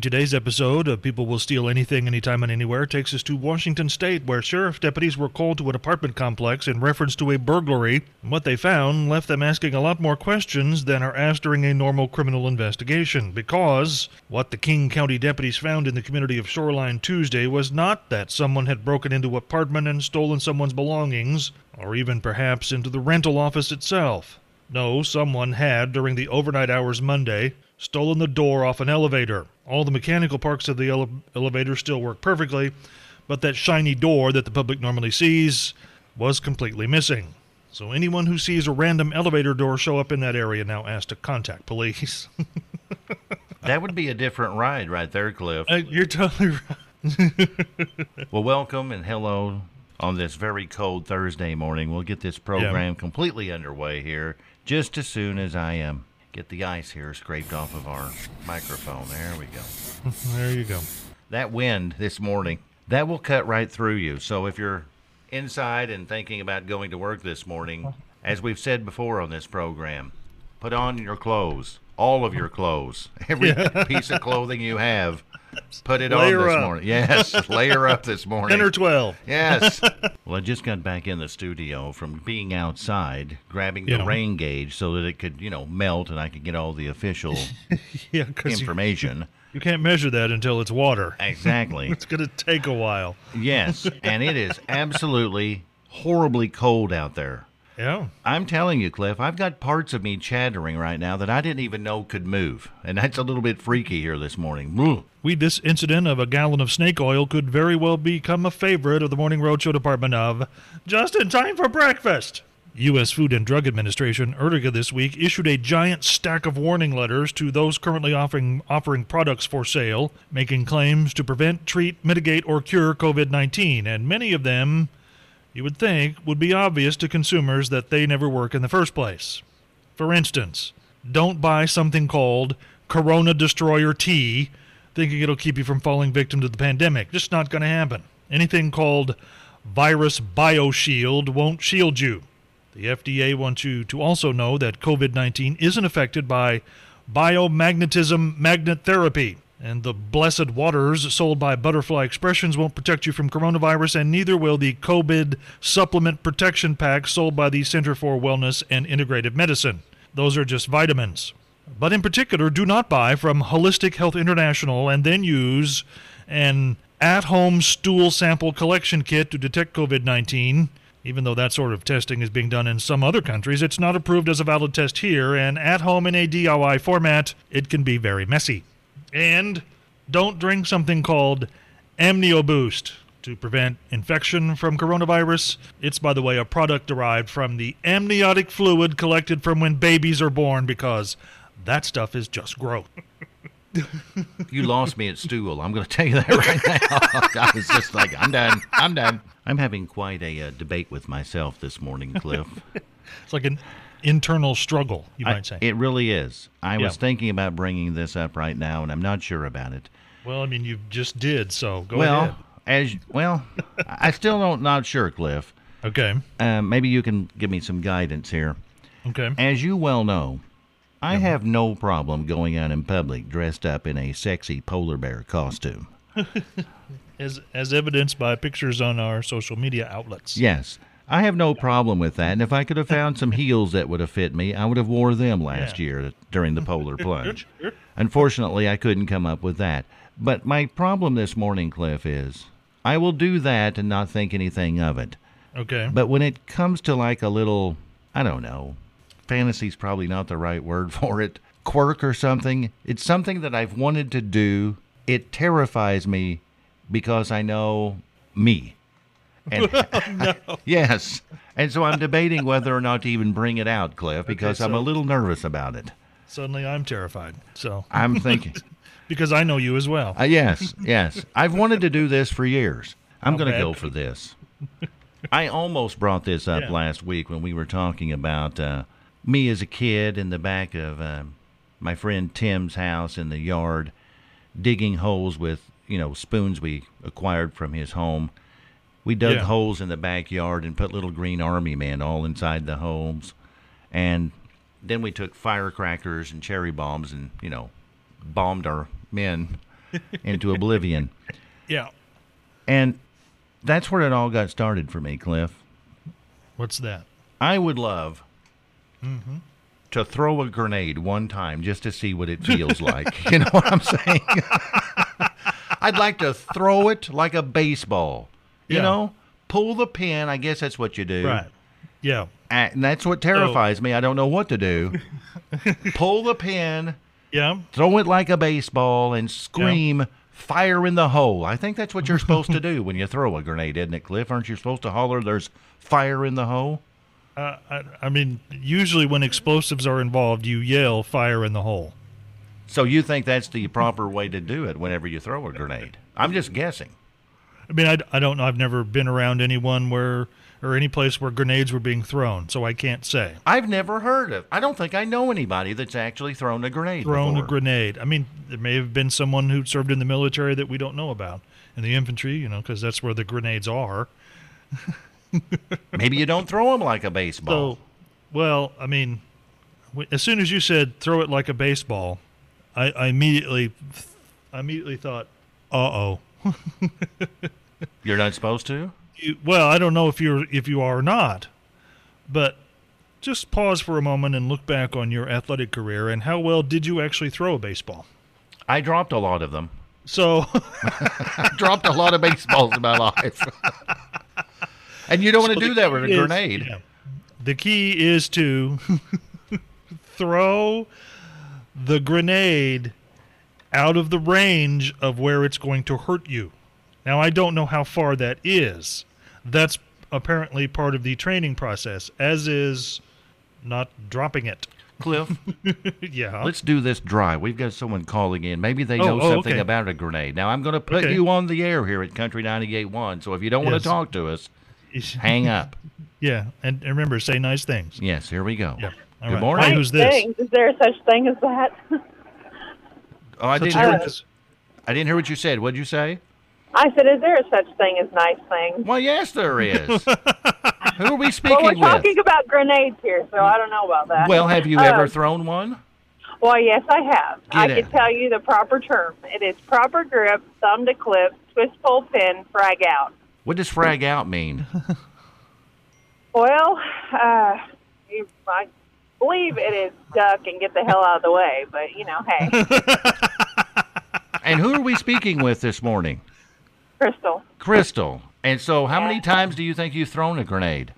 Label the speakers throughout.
Speaker 1: Today's episode of People Will Steal Anything, Anytime, and Anywhere takes us to Washington State, where sheriff deputies were called to an apartment complex in reference to a burglary. And what they found left them asking a lot more questions than are asked during a normal criminal investigation, because what the King County deputies found in the community of Shoreline Tuesday was not that someone had broken into an apartment and stolen someone's belongings, or even perhaps into the rental office itself. No, someone had, during the overnight hours Monday, stolen the door off an elevator. All the mechanical parts of the ele- elevator still work perfectly, but that shiny door that the public normally sees was completely missing. So anyone who sees a random elevator door show up in that area now has to contact police.
Speaker 2: that would be a different ride right there, Cliff.
Speaker 1: Uh, you're totally right.
Speaker 2: well, welcome and hello on this very cold Thursday morning. We'll get this program yeah. completely underway here just as soon as I am. Get the ice here scraped off of our microphone. There we go.
Speaker 1: there you go.
Speaker 2: That wind this morning, that will cut right through you. So if you're inside and thinking about going to work this morning, as we've said before on this program, put on your clothes, all of your clothes, every yeah. piece of clothing you have. Put it layer on this up. morning. Yes, layer up this morning.
Speaker 1: 10 or 12.
Speaker 2: Yes. well, I just got back in the studio from being outside, grabbing the rain gauge so that it could, you know, melt and I could get all the official yeah, information.
Speaker 1: You, you can't measure that until it's water.
Speaker 2: Exactly.
Speaker 1: it's going to take a while.
Speaker 2: Yes, and it is absolutely horribly cold out there.
Speaker 1: Yeah.
Speaker 2: I'm telling you, Cliff, I've got parts of me chattering right now that I didn't even know could move. And that's a little bit freaky here this morning.
Speaker 1: We this incident of a gallon of snake oil could very well become a favorite of the Morning Roadshow department of Just in Time for Breakfast. U.S. Food and Drug Administration earlier this week issued a giant stack of warning letters to those currently offering, offering products for sale, making claims to prevent, treat, mitigate, or cure COVID 19, and many of them you would think would be obvious to consumers that they never work in the first place. For instance, don't buy something called Corona Destroyer Tea thinking it'll keep you from falling victim to the pandemic. Just not going to happen. Anything called Virus BioShield won't shield you. The FDA wants you to also know that COVID 19 isn't affected by biomagnetism magnet therapy, and the blessed waters sold by Butterfly Expressions won't protect you from coronavirus, and neither will the COVID supplement protection pack sold by the Center for Wellness and Integrative Medicine. Those are just vitamins. But in particular, do not buy from Holistic Health International and then use an at home stool sample collection kit to detect COVID 19. Even though that sort of testing is being done in some other countries, it's not approved as a valid test here, and at home in a DIY format, it can be very messy. And don't drink something called AmnioBoost to prevent infection from coronavirus. It's, by the way, a product derived from the amniotic fluid collected from when babies are born because that stuff is just growth.
Speaker 2: you lost me at stool. I'm going to tell you that right now. I was just like, I'm done. I'm done. I'm having quite a uh, debate with myself this morning, Cliff.
Speaker 1: It's like an internal struggle, you might say.
Speaker 2: It really is. I yeah. was thinking about bringing this up right now, and I'm not sure about it.
Speaker 1: Well, I mean, you just did, so go
Speaker 2: well,
Speaker 1: ahead.
Speaker 2: As well, I still don't not sure, Cliff.
Speaker 1: Okay.
Speaker 2: Um, maybe you can give me some guidance here.
Speaker 1: Okay.
Speaker 2: As you well know, I yeah. have no problem going out in public dressed up in a sexy polar bear costume.
Speaker 1: as as evidenced by pictures on our social media outlets.
Speaker 2: Yes. I have no problem with that. And if I could have found some heels that would have fit me, I would have wore them last yeah. year during the polar plunge. Unfortunately, I couldn't come up with that. But my problem this morning, Cliff, is I will do that and not think anything of it.
Speaker 1: Okay.
Speaker 2: But when it comes to like a little, I don't know, fantasy's probably not the right word for it, quirk or something, it's something that I've wanted to do. It terrifies me because I know me.
Speaker 1: And, no.
Speaker 2: yes. And so I'm debating whether or not to even bring it out, Cliff, because okay, so I'm a little nervous about it.
Speaker 1: Suddenly I'm terrified. So
Speaker 2: I'm thinking.
Speaker 1: because I know you as well.
Speaker 2: Uh, yes, yes. I've wanted to do this for years. I'm going to go for this. I almost brought this up yeah. last week when we were talking about uh, me as a kid in the back of um, my friend Tim's house in the yard, digging holes with you know spoons we acquired from his home. We dug
Speaker 1: Yeah.
Speaker 2: holes in the backyard and put little green army men all inside the holes, and then we took firecrackers and cherry bombs and you know bombed our men into oblivion.
Speaker 1: Yeah.
Speaker 2: And that's where it all got started for me, Cliff.
Speaker 1: What's that?
Speaker 2: I would love
Speaker 1: Mm-hmm.
Speaker 2: to throw a grenade one time just to see what it feels like. You know what I'm saying? I'd like to throw it like a baseball. You
Speaker 1: Yeah.
Speaker 2: know, pull the pin. I guess that's what you do.
Speaker 1: Right. Yeah.
Speaker 2: And that's what terrifies me. I don't know what to do. pull the pin,
Speaker 1: Yeah.
Speaker 2: throw it like a baseball, and scream. Fire in the hole. I think that's what you're supposed to do when you throw a grenade, isn't it, Cliff? Aren't you supposed to holler, "There's fire in the hole"?
Speaker 1: Uh, I, I mean, usually when explosives are involved, you yell "fire in the hole."
Speaker 2: So you think that's the proper way to do it whenever you throw a grenade? I'm just guessing.
Speaker 1: I mean, I, I don't know. I've never been around anyone where or any place where grenades were being thrown, so I can't say.
Speaker 2: I've never heard of. I don't think I know anybody that's actually thrown a grenade.
Speaker 1: Thrown
Speaker 2: before.
Speaker 1: a grenade. I mean, there may have been someone who served in the military that we don't know about. In the infantry, you know, because that's where the grenades are.
Speaker 2: Maybe you don't throw them like a baseball.
Speaker 1: So, well, I mean, as soon as you said throw it like a baseball, I, I immediately, I immediately thought, uh oh.
Speaker 2: You're not supposed to.
Speaker 1: Well, I don't know if you're if you are or not, but just pause for a moment and look back on your athletic career and how well did you actually throw a baseball?
Speaker 2: I dropped a lot of them.
Speaker 1: So,
Speaker 2: I dropped a lot of baseballs in my life. and you don't want to do that with a
Speaker 1: is-
Speaker 2: grenade.
Speaker 1: yeah. The key is to throw the grenade out of the range of where it's going to hurt you. Now, I don't know how far that is. That's apparently part of the training process, as is not dropping it.
Speaker 2: Cliff,
Speaker 1: yeah.
Speaker 2: let's do this dry. We've got someone calling in. Maybe they
Speaker 1: Oh,
Speaker 2: know
Speaker 1: oh,
Speaker 2: something
Speaker 1: okay.
Speaker 2: about a grenade. Now, I'm going to put
Speaker 1: Okay.
Speaker 2: you on the air here at Country 98.1. So if you don't want to talk to us, hang up.
Speaker 1: yeah, and, and remember, say nice things.
Speaker 2: Yes, here we go.
Speaker 1: Yeah. All
Speaker 2: Good
Speaker 1: right.
Speaker 2: morning.
Speaker 1: Hi, who's this?
Speaker 3: Things. Is there such thing as that?
Speaker 2: Oh, I
Speaker 1: Let's
Speaker 2: didn't
Speaker 1: hear
Speaker 2: hear.
Speaker 1: this.
Speaker 2: I didn't hear what you said. What'd you say?
Speaker 3: I said, is there a such thing as nice things?
Speaker 2: Well, yes, there is. Who are we speaking
Speaker 3: Well, we're
Speaker 2: with?
Speaker 3: talking about grenades here, so I don't know about that.
Speaker 2: Well, have you
Speaker 3: Uh,
Speaker 2: ever thrown one?
Speaker 3: Well, yes, I have.
Speaker 2: Get
Speaker 3: I
Speaker 2: it.
Speaker 3: can tell you the proper term. It is proper grip, thumb to clip, twist pull pin, frag out.
Speaker 2: What does frag out mean?
Speaker 3: Well, uh, you, I believe it is duck and get the hell out of the way, but you know, hey,
Speaker 2: and who are we speaking with this morning?
Speaker 3: Crystal.
Speaker 2: Crystal. And so, how many times do you think you've thrown a grenade?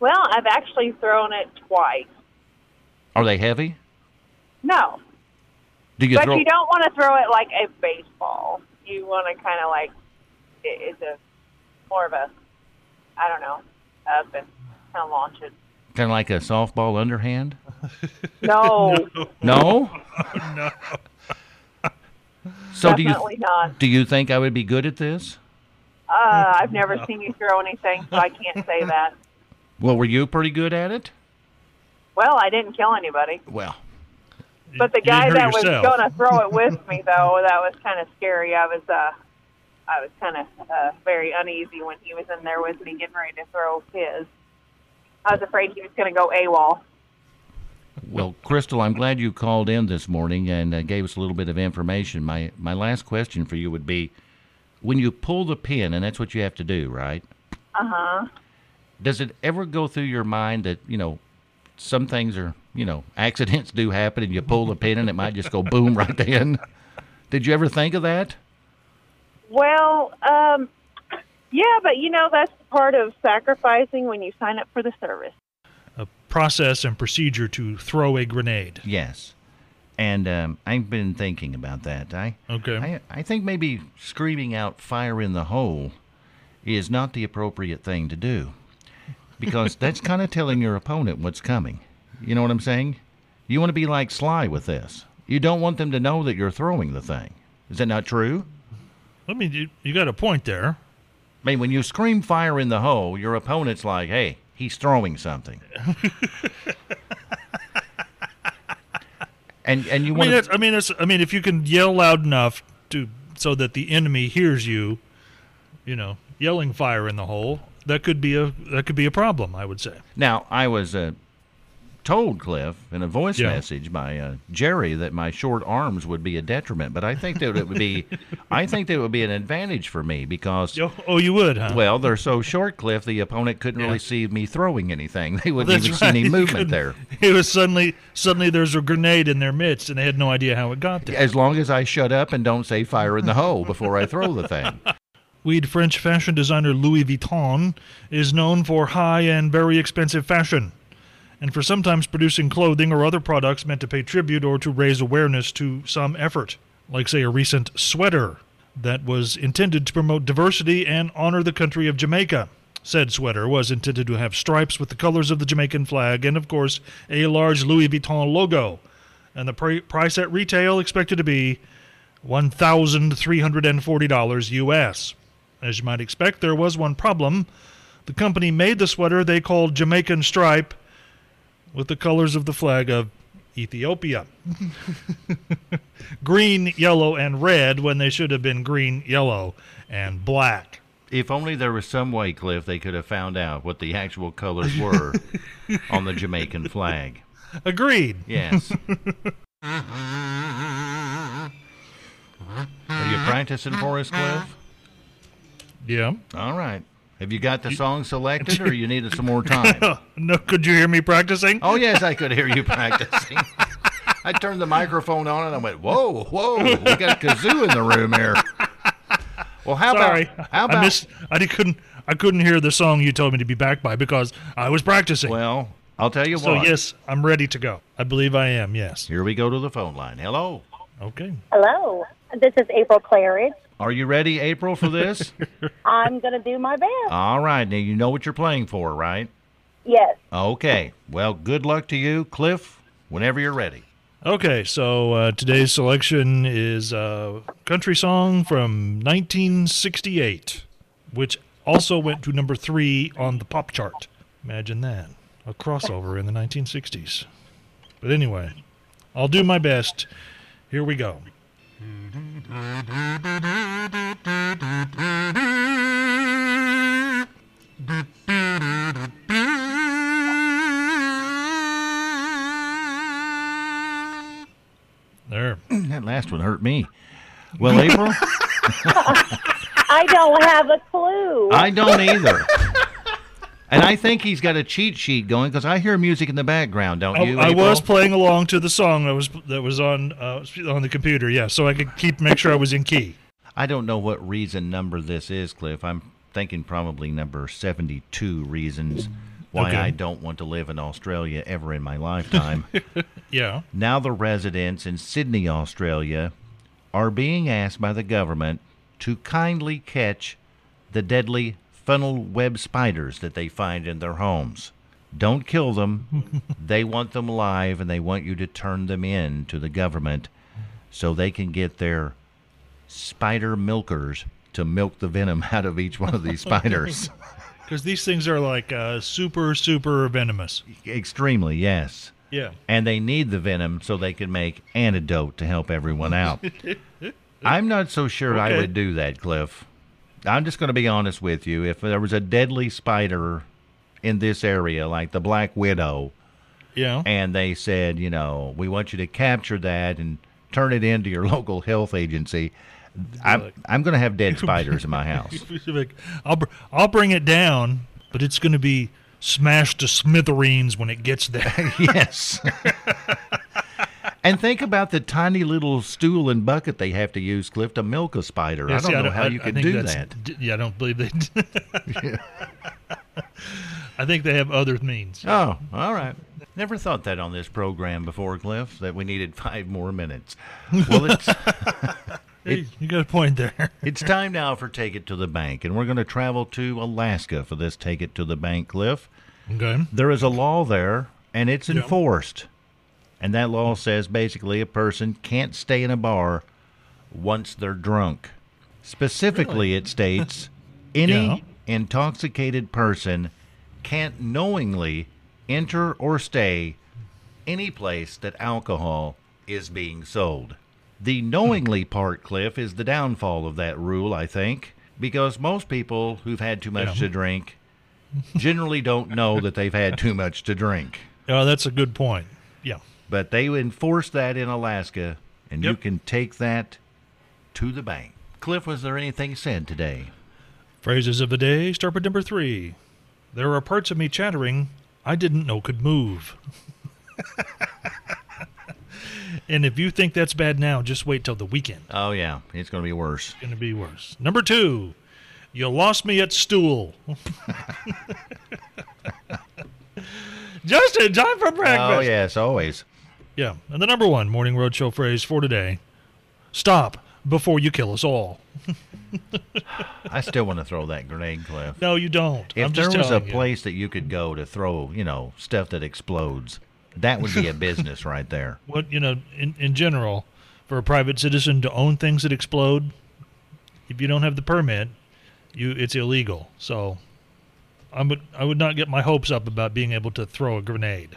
Speaker 3: Well, I've actually thrown it twice.
Speaker 2: Are they heavy?
Speaker 3: No,
Speaker 2: Do you
Speaker 3: but
Speaker 2: throw?
Speaker 3: you don't want to throw it like a baseball. You want to kind of like it's a more of a I don't know up and kind of launch it.
Speaker 2: Kind of like a softball underhand?
Speaker 3: No,
Speaker 2: No.
Speaker 1: no.
Speaker 2: So do you
Speaker 3: definitely not.
Speaker 2: do you think I would be good at this?
Speaker 3: Uh, I've never seen you throw anything, so I can't say that.
Speaker 2: Well, were you pretty good at it?
Speaker 3: Well, I didn't kill anybody,
Speaker 2: Well,
Speaker 3: but the guy
Speaker 1: hurt
Speaker 3: that was going to throw it with me, though, that was kind of scary. I was, uh, I was kind of uh, very uneasy when he was in there with me, getting ready to throw his. I was afraid he was going to go AWOL.
Speaker 2: Well, Crystal, I'm glad you called in this morning and uh, gave us a little bit of information. My my last question for you would be, when you pull the pin, and that's what you have to do, right?
Speaker 3: Uh huh.
Speaker 2: does it ever go through your mind that you know some things are you know accidents do happen and you pull the pin and it might just go boom right then did you ever think of that
Speaker 3: Well, um, yeah, but you know that's part of sacrificing when you sign up for the service.
Speaker 1: Process and procedure to throw a grenade.
Speaker 2: yes. And um, i've been thinking about that. I
Speaker 1: Okay.
Speaker 2: I, I think maybe screaming out fire in the hole is not the appropriate thing to do because that's kind of telling your opponent what's coming. You know what i'm saying? You want to be like sly with this. You don't want them to know that you're throwing the thing. Is that not true?
Speaker 1: I mean, you, you got a point there.
Speaker 2: I mean, when you scream fire in the hole, your opponent's like, hey, he's throwing something. and and you want
Speaker 1: I mean, to, I mean, it's, I mean, if you can yell loud enough to so that the enemy hears you, you know, yelling fire in the hole, that could be a that could be a problem. I would say.
Speaker 2: Now, I was a told, Cliff, in a voice
Speaker 1: Yeah.
Speaker 2: message by uh, Jerry that my short arms would be a detriment, but I think that it would be, I think that it would be an advantage for me because,
Speaker 1: Oh, oh you would, huh?
Speaker 2: well, they're so short, Cliff. The opponent couldn't
Speaker 1: Yeah.
Speaker 2: really see me throwing anything. They wouldn't
Speaker 1: That's
Speaker 2: even
Speaker 1: right.
Speaker 2: see any movement there.
Speaker 1: It was suddenly suddenly there's a grenade in their midst, and they had no idea how it got there.
Speaker 2: As long as I shut up and don't say fire in the hole before I throw the thing.
Speaker 1: Weed French fashion designer Louis Vuitton is known for high and very expensive fashion, and for sometimes producing clothing or other products meant to pay tribute or to raise awareness to some effort, like, say, a recent sweater that was intended to promote diversity and honor the country of Jamaica. Said sweater was intended to have stripes with the colors of the Jamaican flag and, of course, a large Louis Vuitton logo. And the pr- price at retail expected to be $1,340 US. As you might expect, there was one problem. The company made the sweater they called Jamaican Stripe with the colors of the flag of Ethiopia green, yellow, and red when they should have been green, yellow, and black.
Speaker 2: If only there was some way, Cliff, they could have found out what the actual colors were on the Jamaican flag.
Speaker 1: Agreed.
Speaker 2: Yes. Are you practicing for us, Cliff?
Speaker 1: Yeah.
Speaker 2: All right. Have you got the song selected, or you needed some more time?
Speaker 1: no, could you hear me practicing?
Speaker 2: Oh yes, I could hear you practicing. I turned the microphone on and I went, "Whoa, whoa! We got kazoo in the room here." Well, how
Speaker 1: Sorry,
Speaker 2: about how about?
Speaker 1: I missed. I couldn't. I couldn't hear the song you told me to be back by because I was practicing.
Speaker 2: well, I'll tell you
Speaker 1: so
Speaker 2: what.
Speaker 1: So yes, I'm ready to go. I believe I am. Yes.
Speaker 2: Here we go to the phone line. Hello.
Speaker 1: Okay.
Speaker 4: Hello, this is April Claridge.
Speaker 2: Are you ready, April, for this?
Speaker 4: I'm going to do my best.
Speaker 2: All right. Now you know what you're playing for, right?
Speaker 4: Yes.
Speaker 2: Okay. Well, good luck to you, Cliff. Whenever you're ready.
Speaker 1: Okay, so uh, today's selection is a country song from 1968, which also went to number three on the pop chart. Imagine that. A crossover in the 1960s. But anyway, I'll do my best. Here we go. There.
Speaker 2: That last one hurt me. Well, April,
Speaker 4: I don't have a clue.
Speaker 2: I don't either. And I think he's got a cheat sheet going because I hear music in the background, don't you?
Speaker 1: I
Speaker 2: April?
Speaker 1: was playing along to the song that was that was on uh, on the computer, yeah, so I could keep make sure I was in key.
Speaker 2: I don't know what reason number this is, Cliff. I'm thinking probably number 72 reasons why
Speaker 1: Okay.
Speaker 2: I don't want to live in Australia ever in my lifetime.
Speaker 1: Yeah.
Speaker 2: now, the residents in Sydney, Australia, are being asked by the government to kindly catch the deadly funnel web spiders that they find in their homes. Don't kill them. they want them alive and they want you to turn them in to the government so they can get their spider milkers to milk the venom out of each one of these spiders.
Speaker 1: Because these things are like uh, super super venomous.
Speaker 2: Extremely, yes.
Speaker 1: Yeah.
Speaker 2: and they need the venom so they can make antidote to help everyone out. I'm not so sure I would do that, Cliff. I'm just going to be honest with you. If there was a deadly spider in this area, like the Black Widow,
Speaker 1: Yeah.
Speaker 2: and they said, you know, we want you to capture that and turn it into your local health agency, I'm, I'm going to have dead spiders in my house.
Speaker 1: I'll br- I'll bring it down, but it's going to be smashed to smithereens when it gets there.
Speaker 2: yes. And think about the tiny little stool and bucket they have to use, Cliff, to milk a spider.
Speaker 1: Yeah,
Speaker 2: I
Speaker 1: see,
Speaker 2: don't know how you
Speaker 1: I
Speaker 2: can
Speaker 1: think
Speaker 2: do that.
Speaker 1: Yeah, I don't believe they. I think they have other means.
Speaker 2: Oh, all right. Never thought that on this program before, Cliff, that we needed five more minutes. Well, it's
Speaker 1: Hey, you got a point there.
Speaker 2: it's time now for Take It to the Bank, and we're going to travel to Alaska for this Take It to the Bank, Cliff.
Speaker 1: Okay.
Speaker 2: There is a law there, and it's enforced. And that law says basically a person can't stay in a bar once they're drunk. Specifically, it states any
Speaker 1: Yeah.
Speaker 2: intoxicated person can't knowingly enter or stay any place that alcohol is being sold. The knowingly hmm. part, Cliff, is the downfall of that rule, I think, because most people who've had too much
Speaker 1: Yeah.
Speaker 2: to drink generally don't know that they've had too much to drink.
Speaker 1: Oh, that's a good point. Yeah.
Speaker 2: But they enforce that in Alaska, and you can take that to the bank. Cliff, was there anything said today?
Speaker 1: Phrases of the day start with number three. There are parts of me chattering I didn't know could move. and if you think that's bad now, just wait till the weekend.
Speaker 2: Oh, yeah, it's going to be worse.
Speaker 1: It's going to be worse. Number two, you lost me at stool. just in time for breakfast.
Speaker 2: Oh, yes, always.
Speaker 1: Yeah. And the number one morning roadshow phrase for today stop before you kill us all.
Speaker 2: I still want to throw that grenade, Cliff.
Speaker 1: No, you don't.
Speaker 2: If
Speaker 1: I'm
Speaker 2: there
Speaker 1: just
Speaker 2: was a
Speaker 1: you.
Speaker 2: place that you could go to throw, you know, stuff that explodes, that would be a business right there.
Speaker 1: what you know in, in general for a private citizen to own things that explode if you don't have the permit you it's illegal so i would i would not get my hopes up about being able to throw a grenade